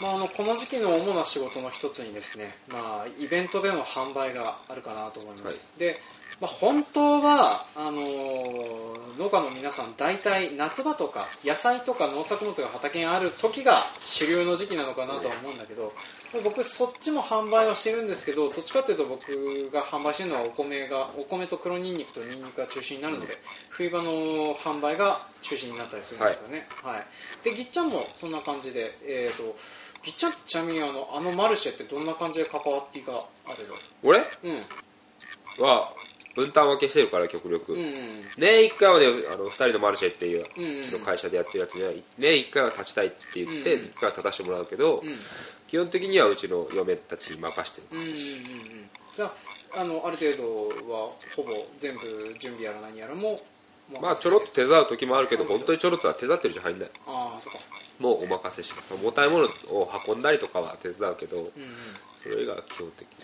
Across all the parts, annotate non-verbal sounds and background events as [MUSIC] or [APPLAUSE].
まあ、あのこの時期の主な仕事の一つにですね、まあ、イベントでの販売があるかなと思います、はい。で、まあ、本当はあのー農家の皆さん大体夏場とか野菜とか農作物が畑にある時が主流の時期なのかなとは思うんだけど、僕そっちも販売はしてるんですけどどっちかというと僕が販売してるのはお米がお米と黒ニンニクとニンニクが中心になるので、冬場の販売が中心になったりするんですよね、はい。でぎっちゃんもそんな感じで、えー、とぎっちゃんってちなみにあのあのマルシェってどんな感じで関わっていがある？の俺？うん。は分担分けしてるから極力、うんうん年1回はねあの2人のマルシェっていううんうんうちの会社でやってるやつには年1回は立ちたいって言ってうんうん1回は立たせてもらうけど、うん。基本的にはうちの嫁たちに任してるうんうんうんうん。じゃああのある程度はほぼ全部準備やら何やらもまあちょろっと手伝う時もあるけどうん本当にちょろっとは手伝ってるじゃ入んないああそっか。もうお任せします重たいものを運んだりとかは手伝うけどうんうん。それ以外は基本的に。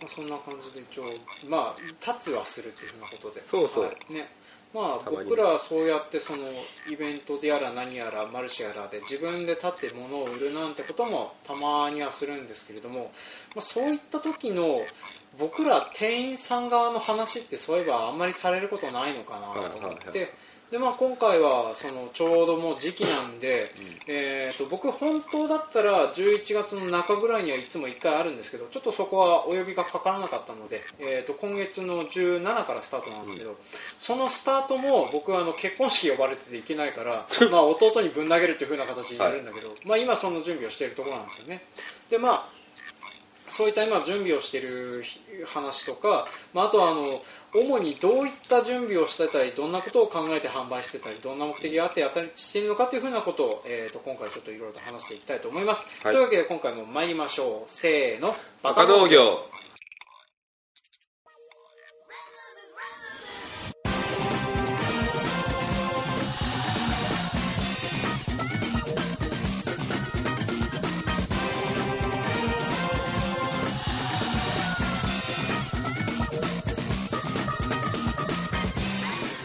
まあ、そんな感じで一応まあ立つはするっていうふうなことで。そうそう。はい。ね。まあ僕らはそうやってそのイベントでやら何やらマルシェやらで自分で立って物を売るなんてこともたまにはするんですけれども、まあ、そういった時の僕ら店員さん側の話ってそういえばあんまりされることないのかなと思って、でまあ、今回はそのちょうどもう時期なんで、えー、と僕本当だったら11月の中ぐらいにはいつも1回あるんですけどちょっとそこはお呼びがかからなかったので、えー、と今月の17からスタートなんですけど、そのスタートも僕はあの結婚式呼ばれてていけないから [LAUGHS] まあ弟にぶん投げるという風な形になるんだけど、まあ、今その準備をしているところなんですよね。でまあそういった今準備をしている話とか、まあ、あとはあの主にどういった準備をしてたりどんなことを考えて販売してたりどんな目的があってやったりしているのかというふうなことを、えー、と今回ちょっといろいろと話していきたいと思います、はい。というわけで今回も参りましょう。せーの。バカ農業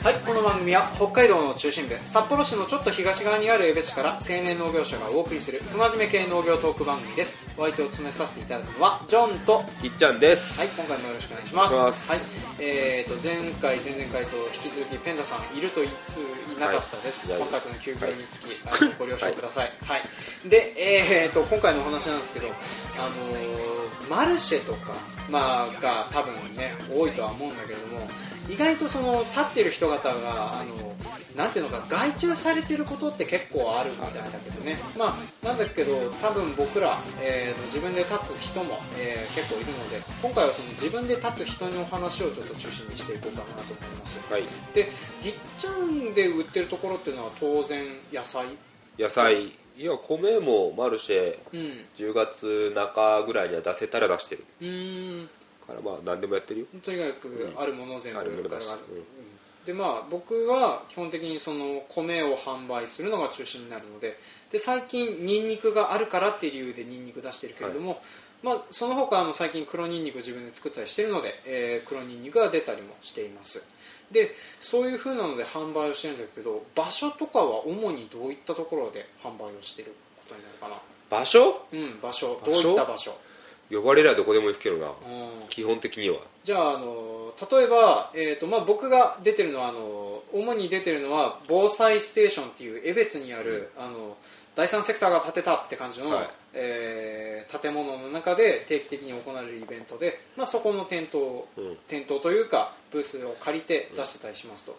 はい、この番組は北海道の中心部札幌市のちょっと東側にある江別市から青年農業者がお送りする不真面目系農業トーク番組です。お相手を務めさせていただくのはジョンとはきっちゃんです、い今回もよろしくお願いします。お願いします。はいえー、と前回前々回と引き続きペンダさんいると言いつついなかったです、はい本宅の休業につき、あのご了承ください、はい。で、えー、と今回のお話なんですけど、あのーマルシェとか、まあ、が多分ね多いとは思うんだけれども意外とその立ってる人方があのなんていうのか外注されてることって結構あるみたいだけどね、まあ、なんだけど多分僕ら、えーと自分で立つ人も、えー結構いるので今回はその自分で立つ人のお話をちょっと中心にしていこうかなと思います。はい。でぎっちゃんで売ってるところっていうのは当然野菜？野菜。いや米もマルシェうん。10月中ぐらいには出せたら出してる。うーんからまあ何でもやってるよ。とにかくあるものを全部あるものだしでまあ僕は基本的にその米を販売するのが中心になるのでで最近ニンニクがあるからっていう理由でニンニク出してるけれども、まあ、その他あの最近黒ニンニク自分で作ったりしてるので、えー黒ニンニクが出たりもしています。でそういう風なので販売をしてるんだけど場所とかは主にどういったところで販売をしてることになるかな？場所？うん場所？どういった場所？呼ばれりゃどこでも行くけどな。うん。基本的には。じゃああの例えば、えーとまあ、僕が出てるのはあの主に出てるのは防災ステーションっていう江別にある、あの第三セクターが建てたって感じの、はい。えー建物の中で定期的に行われるイベントで、まあ、そこの店頭うん。店頭というかブースを借りて出してたりしますと。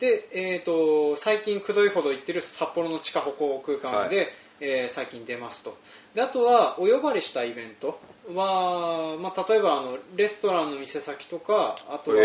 で、えー、と最近くどいほど行ってる札幌の地下歩行空間で、えー最近出ますと。であとはお呼ばれしたイベントは、まあ、例えばあのレストランの店先とかあとは、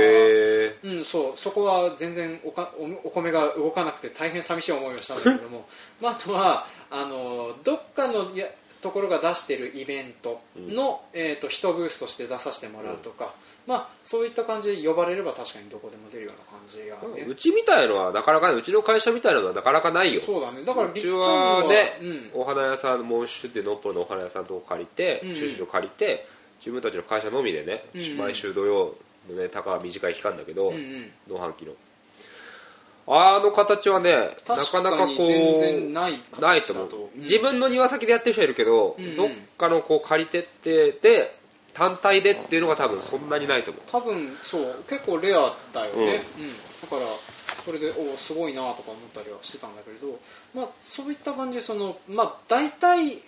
うん、そうそこは全然おかおお米が動かなくて大変寂しい思いをしたんだけれども、[LAUGHS] まあ、あとはあのどっかのやところが出してるイベントの、えー、と一ブースとして出させてもらうとか、まあ、そういった感じで呼ばれれば確かにどこでも出るような感じが、ね。うちみたいのはなかなかねうちの会社みたいなのはなかなかないよ。そうだね。だからうちびっちゃんはね、うん。お花屋さんモンシュってノッポルのお花屋さんのとこ借りて、うん。駐車場借りて自分たちの会社のみでね、うん。毎週土曜のねたかは短い期間だけど、うんうん。農飯期のあの形はねな確かなかこうないないと思う、うん。自分の庭先でやってる人いるけど、うん。うんどっかのこう借りてってで単体でっていうのが多分そんなにないと思う。多分そう結構レアだよね、うん。だからそれでおおすごいなとか思ったりはしてたんだけれど、まあ、そういった感じでその、まあ、大体、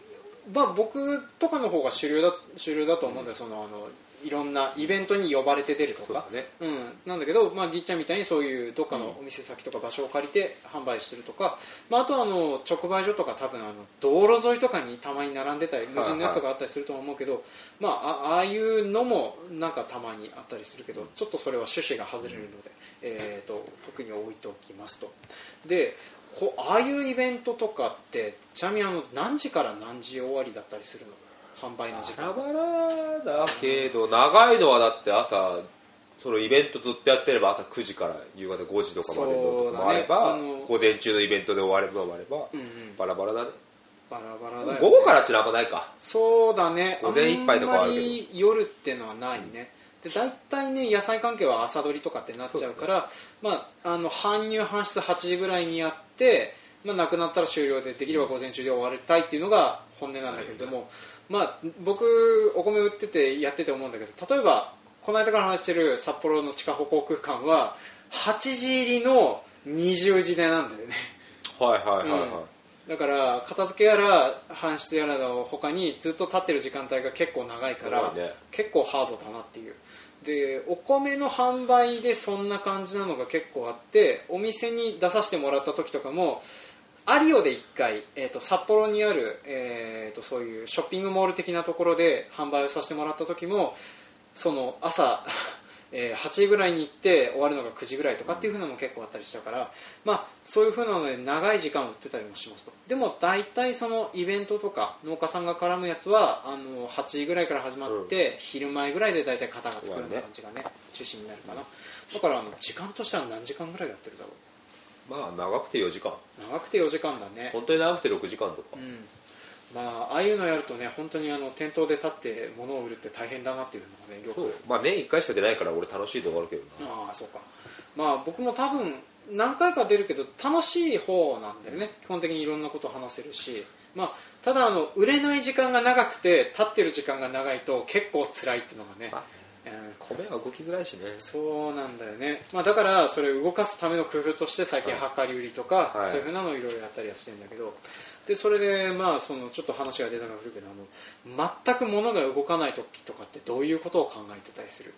まあ、僕とかの方が主流だ主流だと思うんだよ、そのあのいろんなイベントに呼ばれて出るとか。そうだね。うん、なんだけど、まあ、ぎっちゃんみたいにそういうどっかのお店先とか場所を借りて販売してるとか、まあ、あとはあの直売所とか多分あの道路沿いとかにたまに並んでたり無人のやつとかあったりすると思うけど、まあ、あああいうのもなんかたまにあったりするけどちょっとそれは趣旨が外れるので、えー、と特に置いておきますと。でこうああいうイベントとかってちなみにあの何時から何時終わりだったりするの販売の時間。バラバラだけど長いのはだって朝そのイベントずっとやってれば朝9時から夕方5時とかまでのとかもあれば、ね。午前中のイベントで終われば終われば、うんうん。バラバラだね。バラバラだよ、ね、午後からってのはあんまないか。そうだね。午前一杯とかはあるけど。んまり夜っていうのはないね、で大体ね野菜関係は朝取りとかってなっちゃうからまあ、あの搬入搬出8時ぐらいにやって、まあ、なくなったら終了でできれば午前中で終わりたいっていうのが本音なんだけれども、まあ、僕お米売っててやってて思うんだけど例えばこの間から話してる札幌の地下歩行空間は8時入りの20時でなんだよね。はいはいはいはい、だから片付けやら搬出やらの他にずっと立ってる時間帯が結構長いから結構ハードだなっていう。でお米の販売でそんな感じなのが結構あってお店に出させてもらった時とかもアリオで1回、えー、と札幌にある、えー、とそういうショッピングモール的なところで販売をさせてもらった時もその朝、[LAUGHS] えー8時ぐらいに行って終わるのが9時ぐらいとかっていう風なのも結構あったりしたから、まあ、そういう風なので長い時間売ってたりもしますと。でも大体そのイベントとか農家さんが絡むやつはあの8時ぐらいから始まって、昼前ぐらいで大体型が作るような感じがね中心になるかな。だからあの時間としては何時間ぐらいやってるだろまあ長くて4時間。う長くて4時間だね。本当に長くて6時間とか、うん。まあ、ああいうのやるとね本当にあの店頭で立って物を売るって大変だなっていうのがねよく。そう。まあ年1回しか出ないから俺楽しいと思うけどな。ああそうか。まあ僕も多分何回か出るけど楽しい方なんだよね。基本的にいろんなことを話せるし、まあ、ただあの売れない時間が長くて立ってる時間が長いと結構辛いっていうのがね、まあうん米は動きづらいしね。そうなんだよね、まあ、だからそれを動かすための工夫として最近はい。量り売りとか、はい。そういうふうなのをいろいろやったりはしてるんだけど。でそれでまあそのちょっと話が出たかるけどあの全く物が動かない時とかってどういうことを考えてたりする？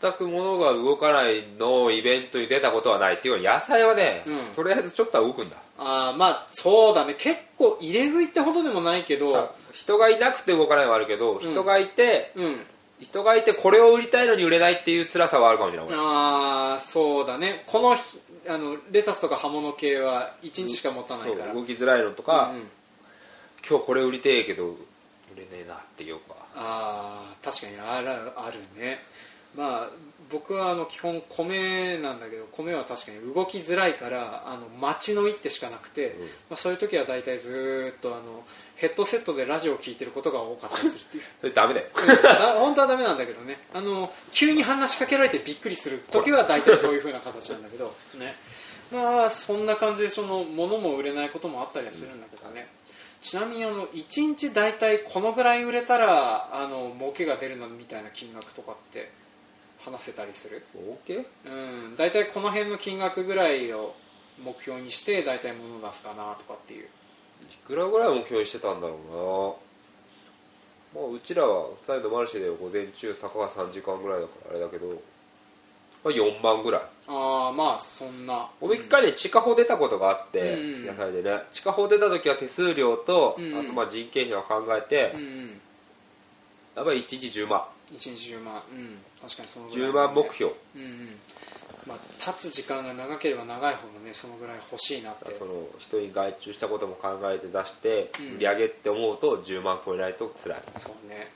全く物が動かないのイベントに出たことはないっていうか野菜はね、うん。とりあえずちょっとは動くんだ。あーまあそうだね。結構入れ食いってほどでもないけど人がいなくて動かないのはあるけど、人がいてうん。人がいてこれを売りたいのに売れないっていう辛さはあるかもしれない、ああそうだね。この日あのレタスとか葉物系は1日しか持たないから。動きづらいのとか、うんうん。今日これ売りてえけど売れねえなっていうか。ああ確かにあるあるね。まあ僕はあの基本米なんだけど米は確かに動きづらいからあの待ちの一手しかなくて、うん。まあ、そういう時は大体ずーっとあのヘッドセットでラジオを聞いてることが多かったりするっていう。[LAUGHS] それダメだよ。あ本当はダメなんだけどね。あの急に話しかけられてびっくりする。時は大体そういう風な形なんだけど。ね。まあそんな感じでその物も売れないこともあったりはするんだけどね、ちなみにあの1日大体このぐらい売れたらあの儲けが出るなみたいな金額とかって話せたりする?うん。大体この辺の金額ぐらいを目標にして大体物出すかなとかっていう。いくらぐらい目標にしてたんだろうな。まあうちらは2人のマルシェでは午前中坂が3時間ぐらいだからあれだけど、まあ、4万ぐらい。ああまあそんな。俺一回ね地下法出たことがあって、うん野菜でね。地下法出た時は手数料と、うんあとまあ人件費を考えて、うんうん。やっぱり1日10万。1日10万。うん確かにそのぐらい。10万目標。うんうん。まあ、立つ時間が長ければ長いほどねそのぐらい欲しいなって。その人に外注したことも考えて出して、うん。売り上げって思うと10万超えないと辛い。そうね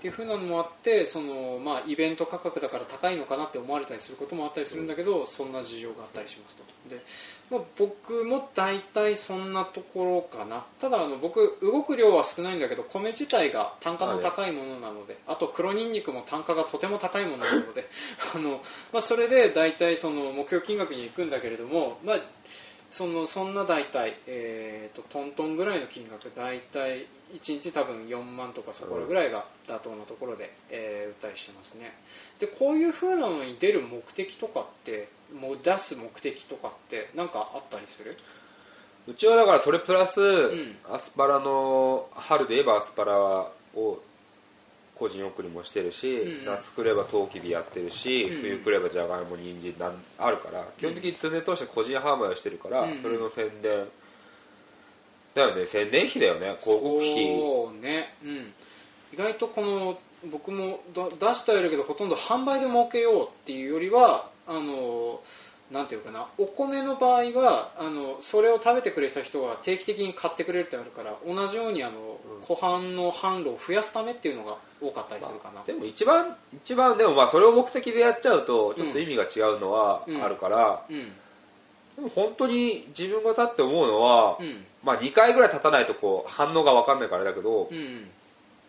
っていう風なのもあってその、まあ、イベント価格だから高いのかなって思われたりすることもあったりするんだけど、そんな事情があったりしますと。で、まあ、僕も大体そんなところかな。ただあの僕動く量は少ないんだけど米自体が単価の高いものなのであと黒ニンニクも単価がとても高いものなのであの、まあ、それで大体その目標金額に行くんだけれども、まあそのそんな大体、えーと、トントンぐらいの金額大体1日多分4万とかそこらぐらいが妥当なところで、えー、売ったりしてますね。でこういう風なのに出る目的とかってもう出す目的とかって何かあったりする？うちはだからそれプラス、うん、アスパラの春で言えばアスパラを個人送りもしてるし、うん、夏来ればトウキビやってるし、うん、冬来ればじゃがいも人参なんあるから基本的に常通して個人販売をしてるから、それの宣伝。だよね宣伝費だよね広告費そうね、うん、意外とこの僕も出してはいるけどほとんど販売で儲けようっていうよりはあのなんていうかなお米の場合はあのそれを食べてくれた人が定期的に買ってくれるってあるから同じようにあの、うん、湖畔の販路を増やすためっていうのが多かったりするかな、まあ、でも一番一番でもまあそれを目的でやっちゃうとちょっと意味が違うのはあるから、うん。うん、でも本当に自分が立って思うのは、まあ2回ぐらい立たないとこう反応が分かんないからだけど、うん。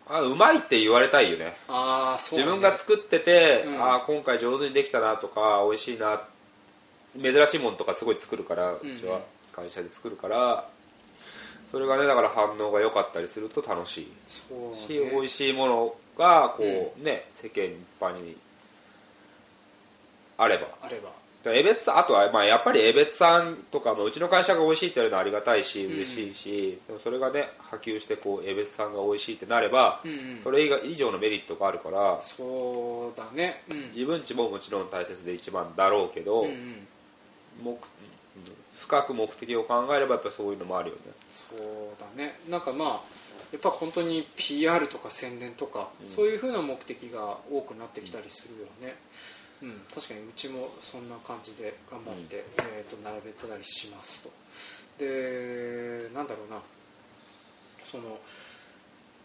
あうまいって言われたいよね。あそう、ね、自分が作ってて、あ今回上手にできたなとか美味しいな珍しいものとかすごい作るから、うちは会社で作るからそれがねだから反応が良かったりすると楽しい。し、ね、美味しいものがこうね、世間一般にあれば。あれば。江別さんあとは、まあ、やっぱり江別さんとかもうちの会社が美味しいって言われるのはありがたいし嬉しいし、うん、それがね波及してこう江別さんが美味しいってなれば、うんうん、それ以上のメリットがあるからそうだね、うん、自分ちももちろん大切で一番だろうけど、うんうん、目深く目的を考えればやっぱそういうのもあるよね。そうだね。なんかまあやっぱ本当に PR とか宣伝とか、そういうふうな目的が多くなってきたりするよね、うん、確かにうちもそんな感じで頑張って、うん、えー、と並べたりしますと。でなんだろうな。その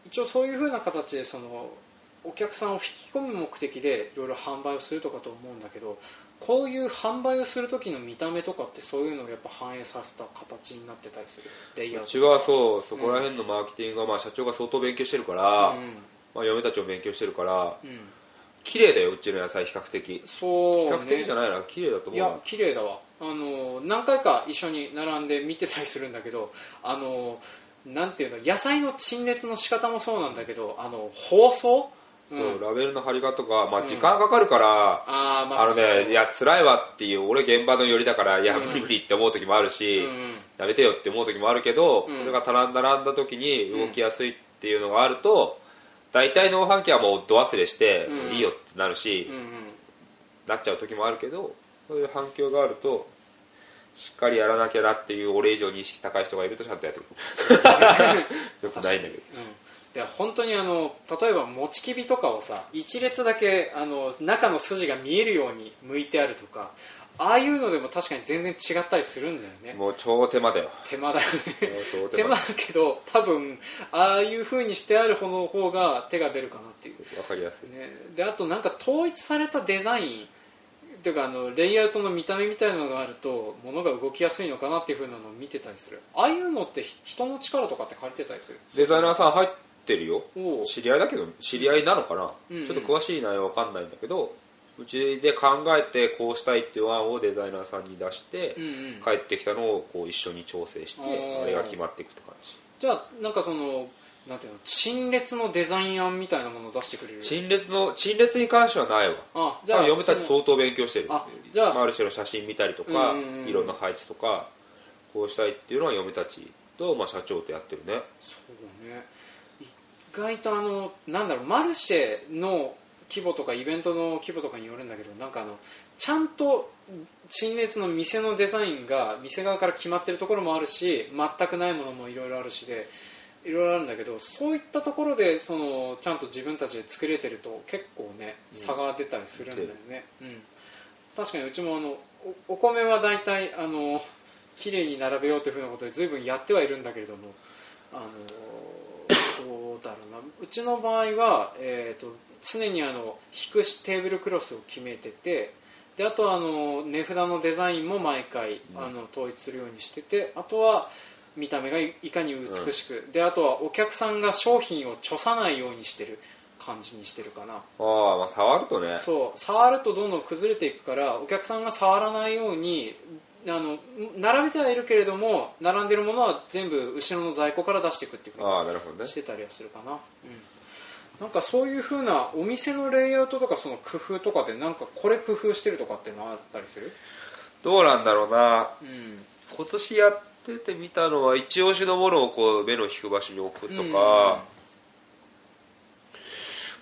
一応そういうふうな形でそのお客さんを引き込む目的でいろいろ販売をするとかと思うんだけどこういう販売をする時の見た目とかってそういうのをやっぱ反映させた形になってたりする？レイアウト。うちはそうそこら辺のマーケティングは、まあ、社長が相当勉強してるから、うん、まあ、嫁たちも勉強してるから、うん。綺麗だようちの野菜比較的。そう、ね、比較的じゃないな綺麗だと思ういや綺麗だわ。あの何回か一緒に並んで見てたりするんだけどあのなんていうの野菜の陳列の仕方もそうなんだけどあの包装？そう、うん、ラベルの貼り方とか、まあ、時間かかるから、うん、あまあ、あのねいや辛いわっていう俺現場の寄りだからいや、無理無理って思う時もあるし、うん、やめてよって思う時もあるけど、それが並んだ並んだ時に動きやすいっていうのがあると、大体農飯器はもう度忘れしていいよってなるし、なっちゃう時もあるけどそういう反響があるとしっかりやらなきゃなっていう俺以上に意識高い人がいるとちゃんとやってくる。[LAUGHS] よくないんだけど。で本当にあの例えばもちきびとかをさ一列だけあの中の筋が見えるように向いてあるとかああいうのでも確かに全然違ったりするんだよね。もう超手間だよ。手間だよね。手間。だけど多分ああいうふうにしてある方の方が手が出るかなっていう。分かりやすい、ね、であとなんか統一されたデザインっていうかあのレイアウトの見た目みたいなのがあると物が動きやすいのかなっていうふうなのを見てたりする。ああいうのって人の力とかって借りてたりするデザイナーさん入ってるよ。知り合いだけど知り合いなのかな、うんうん、ちょっと詳しい内容わかんないんだけどうちで考えてこうしたいっていう案をデザイナーさんに出して、うんうん、帰ってきたのをこう一緒に調整してあれが決まっていくって感じ。じゃあなんかそのなんていうの？陳列のデザイン案みたいなものを出してくれる？陳列の陳列に関してはないわ。あじゃあ嫁たち相当勉強してる。あじゃあ、あ、る種の写真見たりとか、うんうんうん、色の配置とかこうしたいっていうのは嫁たちと、まあ、社長とやってるね。そうね。意外とあのなんだろうマルシェの規模とかイベントの規模とかによるんだけどなんかあのちゃんと陳列の店のデザインが店側から決まってるところもあるし全くないものもいろいろあるしでいろいろあるんだけどそういったところでそのちゃんと自分たちで作れてると結構ね差が出たりするんだよね、うん、うん、確かにうちもあのおお米は大体あの綺麗に並べようというふうなことで随分やってはいるんだけれどもあのうちの場合は、えーと、常にあの引くテーブルクロスを決めててであとはあの値札のデザインも毎回、あの統一するようにしててあとは見た目がいかに美しく、うん、であとはお客さんが商品をちょさないようにしてる感じにしてるかな。ああまあ触るとね。そう触るとどんどん崩れていくからお客さんが触らないようにあの並べてはいるけれども並んでるものは全部後ろの在庫から出していくっていうふうにしてたりはするかな、うん、なんかそういうふうなお店のレイアウトとかその工夫とかでなんかこれ工夫してるとかっていうのはあったりする？どうなんだろうな、うん、今年やっててみたのは一押しのものをこう目の引く場所に置くとか、うん、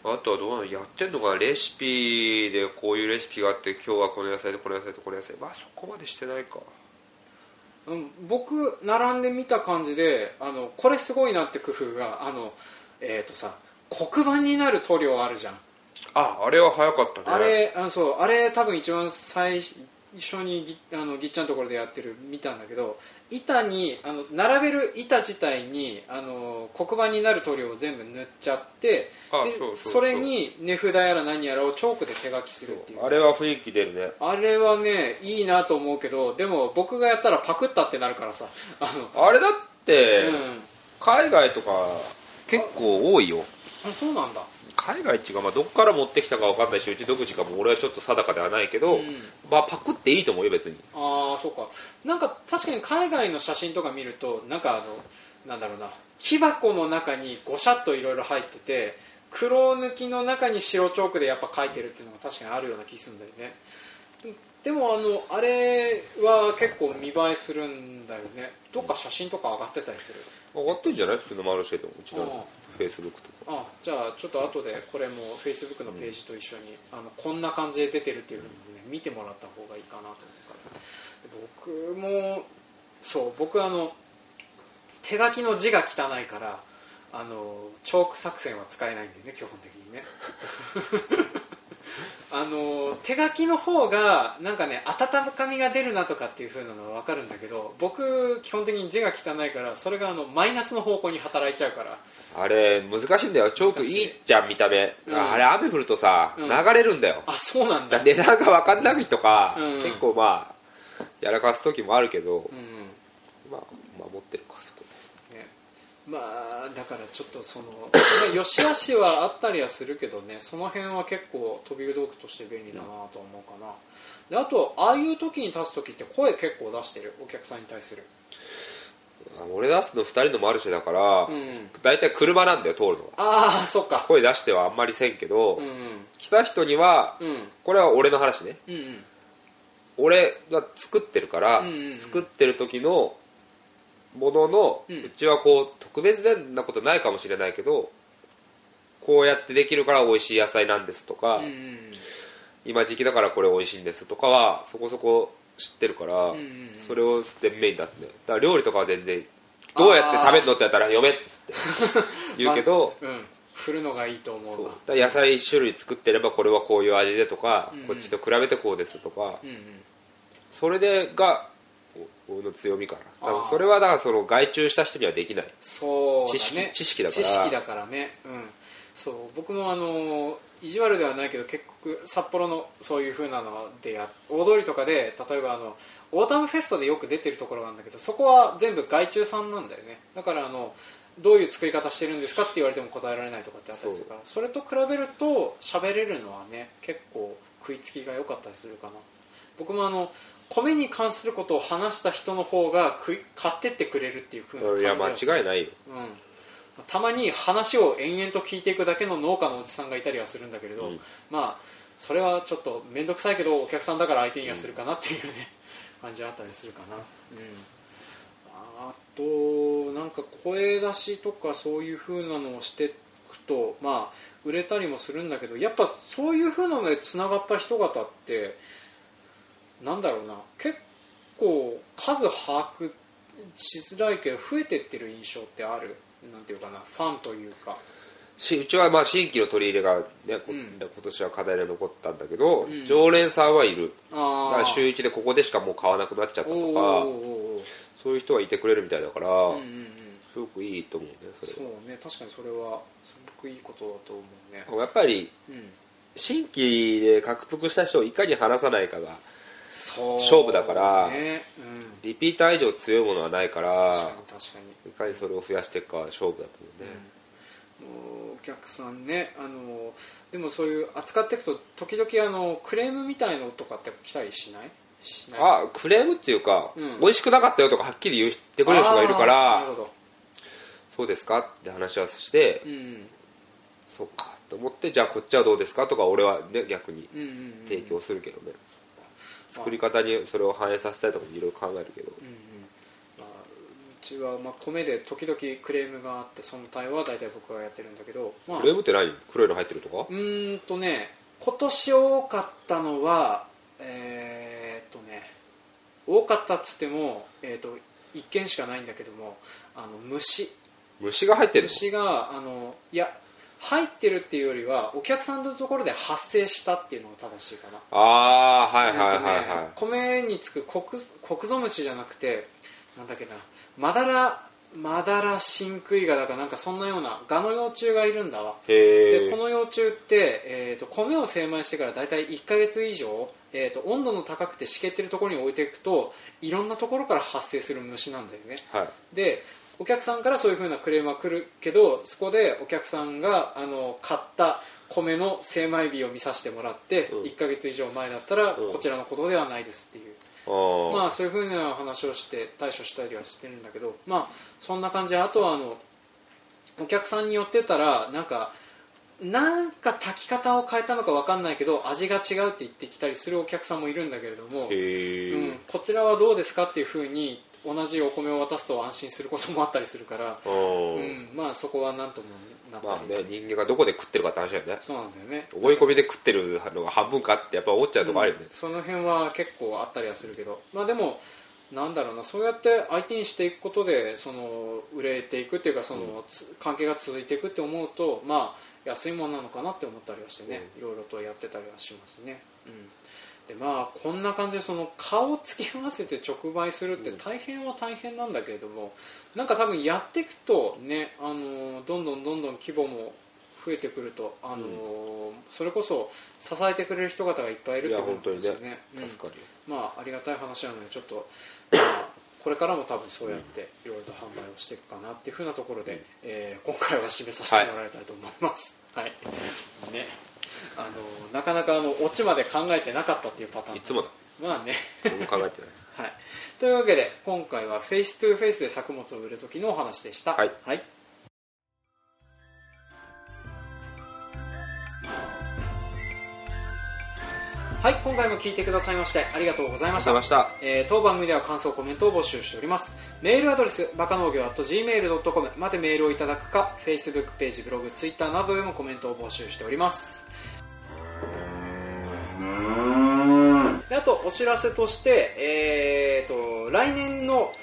あとはどうなの？やってんのかな？レシピでこういうレシピがあって今日はこの野菜とこの野菜とこの野菜。まあそこまでしてないか。うん、僕並んでみた感じであのこれすごいなって工夫があのえっ、ー、とさ黒板になる塗料あるじゃん。ああれは早かったね。あれあそうあれ多分一番最初にぎあのぎっちゃんのところでやってる見たんだけど板にあの並べる板自体にあの黒板になる塗料を全部塗っちゃってでそれに値札やら何やらをチョークで手書きするっていう。あれは雰囲気出るね。あれはねいいなと思うけどでも僕がやったらパクったってなるからさ。あのあれだって、うん、海外とか結構多いよ。あそうなんだ海外っていうか、まあ、どこから持ってきたか分かんないしうち独自かも俺はちょっと定かではないけど、うん、まあ、パクっていいと思うよ別に。ああそうか。なんか確かに海外の写真とか見るとなんかあのなんだろうな。木箱の中にごしゃっといろいろ入ってて黒抜きの中に白チョークでやっぱ描いてるっていうのが確かにあるような気するんだよね。でもあのあれは結構見栄えするんだよね。どっか写真とか上がってたりする？上がってんじゃない？普通のマルシェでもうちのフェイスブックとか。あじゃあちょっと後でこれもフェイスブックのページと一緒に、あのこんな感じで出てるっていうふうにね見てもらった方がいいかなと思うから。僕もそう僕あの手書きの字が汚いからあのチョーク作戦は使えないんだよね基本的にね [LAUGHS] あの手書きの方がなんかね温かみが出るなとかっていう風なのは分かるんだけど僕基本的に字が汚いからそれがあのマイナスの方向に働いちゃうから。あれ難しいんだよ。チョークい。いじゃん見た目、うん、あれ雨降るとさ、うん、流れるんだよ。あそうなんだ。値段が分かんないとか、うん、結構まあやらかす時もあるけど、まあまあだからちょっとその、よしあしはあったりはするけどねその辺は結構飛び道具として便利だなと思うかな。であとああいう時に立つ時って声結構出してるお客さんに対する。俺出すの2人のマルシェだから、うん、大体車なんだよ通るのは。ああそっか。声出してはあんまりせんけど、うんうん、来た人には、うん、これは俺の話ね、うんうん、俺が作ってるから、うんうんうん、作ってる時のものの、うん、うちはこう特別なことないかもしれないけどこうやってできるから美味しい野菜なんですとか、うんうん、今時期だからこれ美味しいんですとかはそこそこ知ってるから、うんうん、それを前面に出すね。だから料理とかは全然どうやって食べるのってやったら読めっつって。[LAUGHS] 言うけど、まあ、うん。振るのがいいと思うう。野菜1種類作ってればこれはこういう味でとか、うんうん、こっちと比べてこうですとか、うんうん、それでがの強みかな。それはだからその外注した人にはできない。そう、ね、知識知識だから。知識だからね。うん。そう僕もあの意地悪ではないけど結局札幌のそういう風なのでや大通りとかで例えばあのオータムフェストでよく出てるところなんだけどそこは全部外注さんなんだよね。だからあのどういう作り方してるんですかって言われても答えられないとかってあったりするから。それと比べると喋れるのはね結構食いつきが良かったりするかな。僕もあの米に関することを話した人の方が買ってってくれるっていうふうな感じいや間違いないよ、うん、たまに話を延々と聞いていくだけの農家のおじさんがいたりはするんだけれど、うん、まあそれはちょっと面倒くさいけどお客さんだから相手にはするかなっていうね、うん、感じあったりするかな、うん、あとなんか声出しとかそういうふうなのをしていくとまあ売れたりもするんだけどやっぱそういうふうなのでつながった人方ってなんだろうな。結構数把握しづらいけど増えてってる印象ってある？なんていうかな。ファンというか。しうちはまあ新規の取り入れが、ねうん、今年は課題で残ったんだけど、うん、常連さんはいる。だから週1でここでしかもう買わなくなっちゃったとかそういう人はいてくれるみたいだから、うんうんうん、すごくいいと思うねそれ。そうね。確かにそれはすごくいいことだと思うね。やっぱり、うん、新規で獲得した人をいかに離さないかが勝負だから、ね。うん、リピーター以上強いものはないから確かに確かに。いかにそれを増やしていくかは勝負だと思うね、うん、お客さんねあのでもそういう扱っていくと時々あのクレームみたいのとかって来たりしない？あクレームっていうか、うん、美味しくなかったよとかはっきり言ってくれる人がいるからそうですか？って話はして、うん、そうかと思ってじゃあこっちはどうですか？とか俺はね逆に提供するけどね、作り方にそれを反映させたいとかいろいろ考えるけど、うんうん。まあ、うちはまあ米で時々クレームがあってその対応は大体僕がやってるんだけど、まあ、クレームって何？黒いの入ってるとか？うんとね今年多かったのはえー、っとね多かったっつっても、えー、っと1件しかないんだけどもあの虫。虫が入ってる虫があのいや入ってるっていうよりはお客さんのところで発生したっていうのが正しいかな。ああはいはいはいはい、ね、米につくコクコクゾムシじゃなくてなんだっけなマダラマダラシンクイガだかなんかそんなようなガの幼虫がいるんだわ。でこの幼虫って、えーと、米を精米してから大体1か月以上、えーと、温度の高くて湿気ってるところに置いていくといろんなところから発生する虫なんだよね、はい、でお客さんからそういうふうなクレームは来るけどそこでお客さんがあの買った米の精米日を見させてもらって、うん、1か月以上前だったらこちらのことではないですっていう、うん、まあそういうふうな話をして対処したりはしてるんだけどまあそんな感じであとはあのお客さんによってたらなんかなんか炊き方を変えたのか分かんないけど味が違うって言ってきたりするお客さんもいるんだけれども、うん、こちらはどうですかっていうふうに同じお米を渡すと安心することもあったりするから、うん、まあそこは何ともなまあね、人間がどこで食ってるかって話だよね。そうなんだよね思い込みで食ってるのが半分かってやっぱ思っちゃうとこあるよね、うん、その辺は結構あったりはするけど。まあでもなんだろうなそうやって相手にしていくことでその売れていくっていうかその、うん、関係が続いていくって思うとまあ安いものなのかなって思ったりはしてね、いろいろとやってたりはしますね、うんでまあこんな感じでその顔を付き合わせて直売するって大変は大変なんだけれども、なんか多分やっていくとねあのどんどんどんどん規模も増えてくるとあの、うん、それこそ支えてくれる人方がいっぱいいるってことですよね。ね助かる、うん、まあありがたい話なのでちょっと、まあ、これからも多分そうやっていろいろと販売をしていくかなっていうふうなところで、うん、えー、今回は締めさせてもらいたいと思います。はい、はい、ね。あのなかなかあのオチまで考えてなかったっていうパターン。いつもだ。まあね。考えてない、[LAUGHS] はい、というわけで今回はフェイストゥフェイスで作物を売る時のお話でした。はい、はい。はい、今回も聞いてくださいましてありがとうございました。ました。えー、当番組では感想、コメントを募集しております。メールアドレス、バカ農業 .gmail.com までメールをいただくか、Facebook ページ、ブログ、Twitter などでもコメントを募集しております。であと、お知らせとして、えーと、来年の、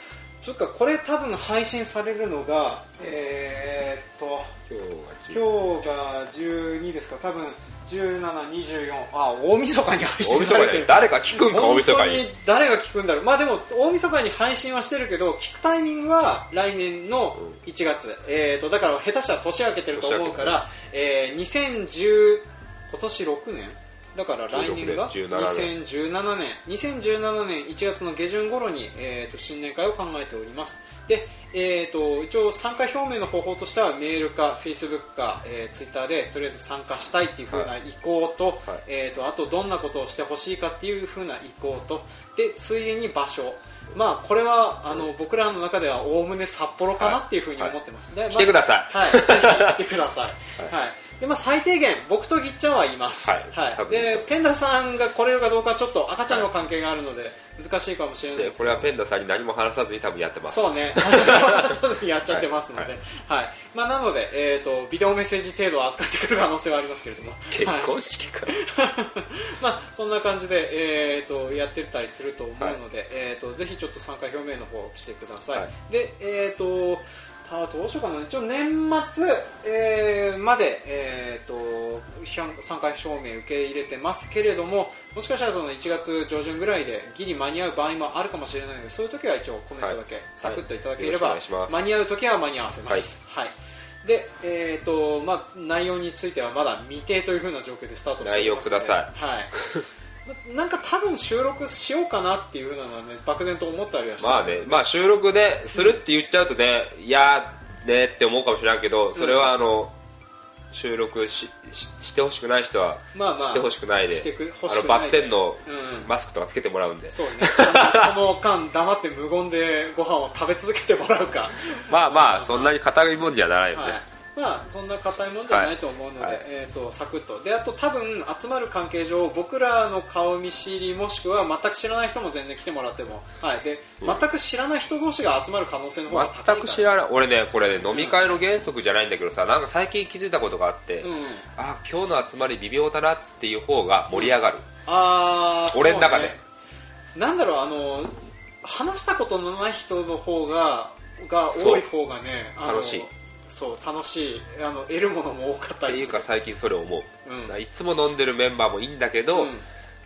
ちょっとこれ多分配信されるのが、えーと、今日が12ですか、多分1724あ大晦日に配信されてる。誰か聞くんか大晦日に。誰が聞くんだろう。まあでも大晦日に配信はしてるけど聞くタイミングは来年の1月、うん、えーと、だから下手したら年明けてると思うから、えー、2010今年6年？だから来年が2017年。2017年。1月の下旬頃に、えーと、新年会を考えております。で、えーと、一応参加表明の方法としてはメールかフェイスブックか、えー、ツイッターでとりあえず参加したいっていう風な意向とはい、えーと、あとどんなことをしてほしいかっていう風な意向と。でついでに場所。まあこれはあの僕らの中ではおおむね札幌かなっていう風に思ってます、はい、来てください。はい。来てください、[LAUGHS] はいでまあ、最低限僕とぎっちゃんはいます、はい。はい、でペンダさんが来れるかどうかちょっと赤ちゃんの関係があるので難しいかもしれないですこれはペンダさんに何も話さずに多分やってます。そうね。[LAUGHS] 話さずにやっちゃってますので、はい、はい、まあ、なので、えーと、ビデオメッセージ程度は扱ってくる可能性はありますけれども。結婚式か、[LAUGHS] まあそんな感じで、えーと、やってたりすると思うので、えーと、ぜひちょっと参加表明の方してください、でえっ、ー、とあどうしようかな。一応年末、えー、まで、えーと、参加表明受け入れてますけれどももしかしたらその1月上旬ぐらいでギリ間に合う場合もあるかもしれないのでそういう時は一応コメントだけサクッといただければ、はい。はい、間に合う時は間に合わせます、はい、はい。で、えーとまあ、内容についてはまだ未定というふうな状況でスタートしてます内容ください、はいなんか多分収録しようかなっていうのはね漠然と思ったりはしてまあね、まあ収録でするって言っちゃうとね、いやねって思うかもしれないけど、それはあの、収録しししてほしくない人は、まあまあ、してほしくないであのバッテンのマスクとかつけてもらうんで、そうねその間黙って無言でご飯を食べ続けてもらうかまあまあそんなに硬いもんじゃないよね、はいまあそんな硬いもんじゃないと思うので、はい、えーと、サクッと。であと多分集まる関係上僕らの顔見知りもしくは全く知らない人も全然来てもらっても、はい、で全く知らない人同士が集まる可能性の方が高い全く知らない。俺ねこれね飲み会の原則じゃないんだけどさ、うん、なんか最近気づいたことがあって、うん、あ今日の集まり微妙だなっていう方が盛り上がる、うん、ああ俺の中で、ね、なんだろうあの話したことのない人の方がが多い方がね楽しいそう楽しいあの得るものも多かったりっていうか最近それ思う、うん、いつも飲んでるメンバーもいいんだけど、うん、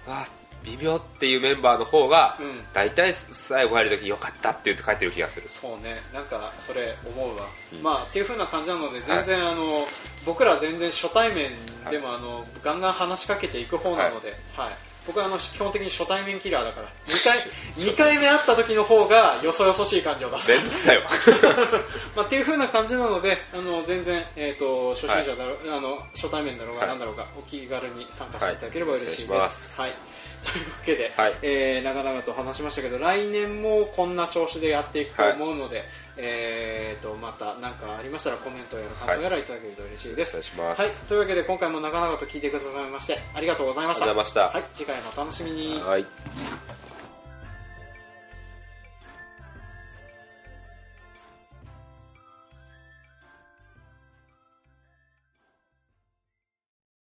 あ微妙っていうメンバーの方が、うん、大体最後入るときよかったって言って帰ってる気がする。そうね。なんかそれ思うわ、うん、まあっていうふうな感じなので全然、はい、あの僕ら全然初対面でも、はい、あのガンガン話しかけていく方なので、はい、はい僕はあの基本的に初対面キラーだから。2回 [LAUGHS] ,2 回目会った時の方がよそよそしい感じを出す。[LAUGHS] まあっていう風な感じなのであの全然、えーと、初心者だろ、はい、あの初対面だろうが何だろうが、お気軽に参加していただければ嬉しいです、はい。[LAUGHS] というわけで、はい、えー、長々と話しましたけど来年もこんな調子でやっていくと思うので、はい、えーと、また何かありましたらコメントや感想やらい。ただけると嬉しいです、はい、というわけで今回も長々と聞いてくださいましてありがとうございました。はい、次回もお楽しみに。はい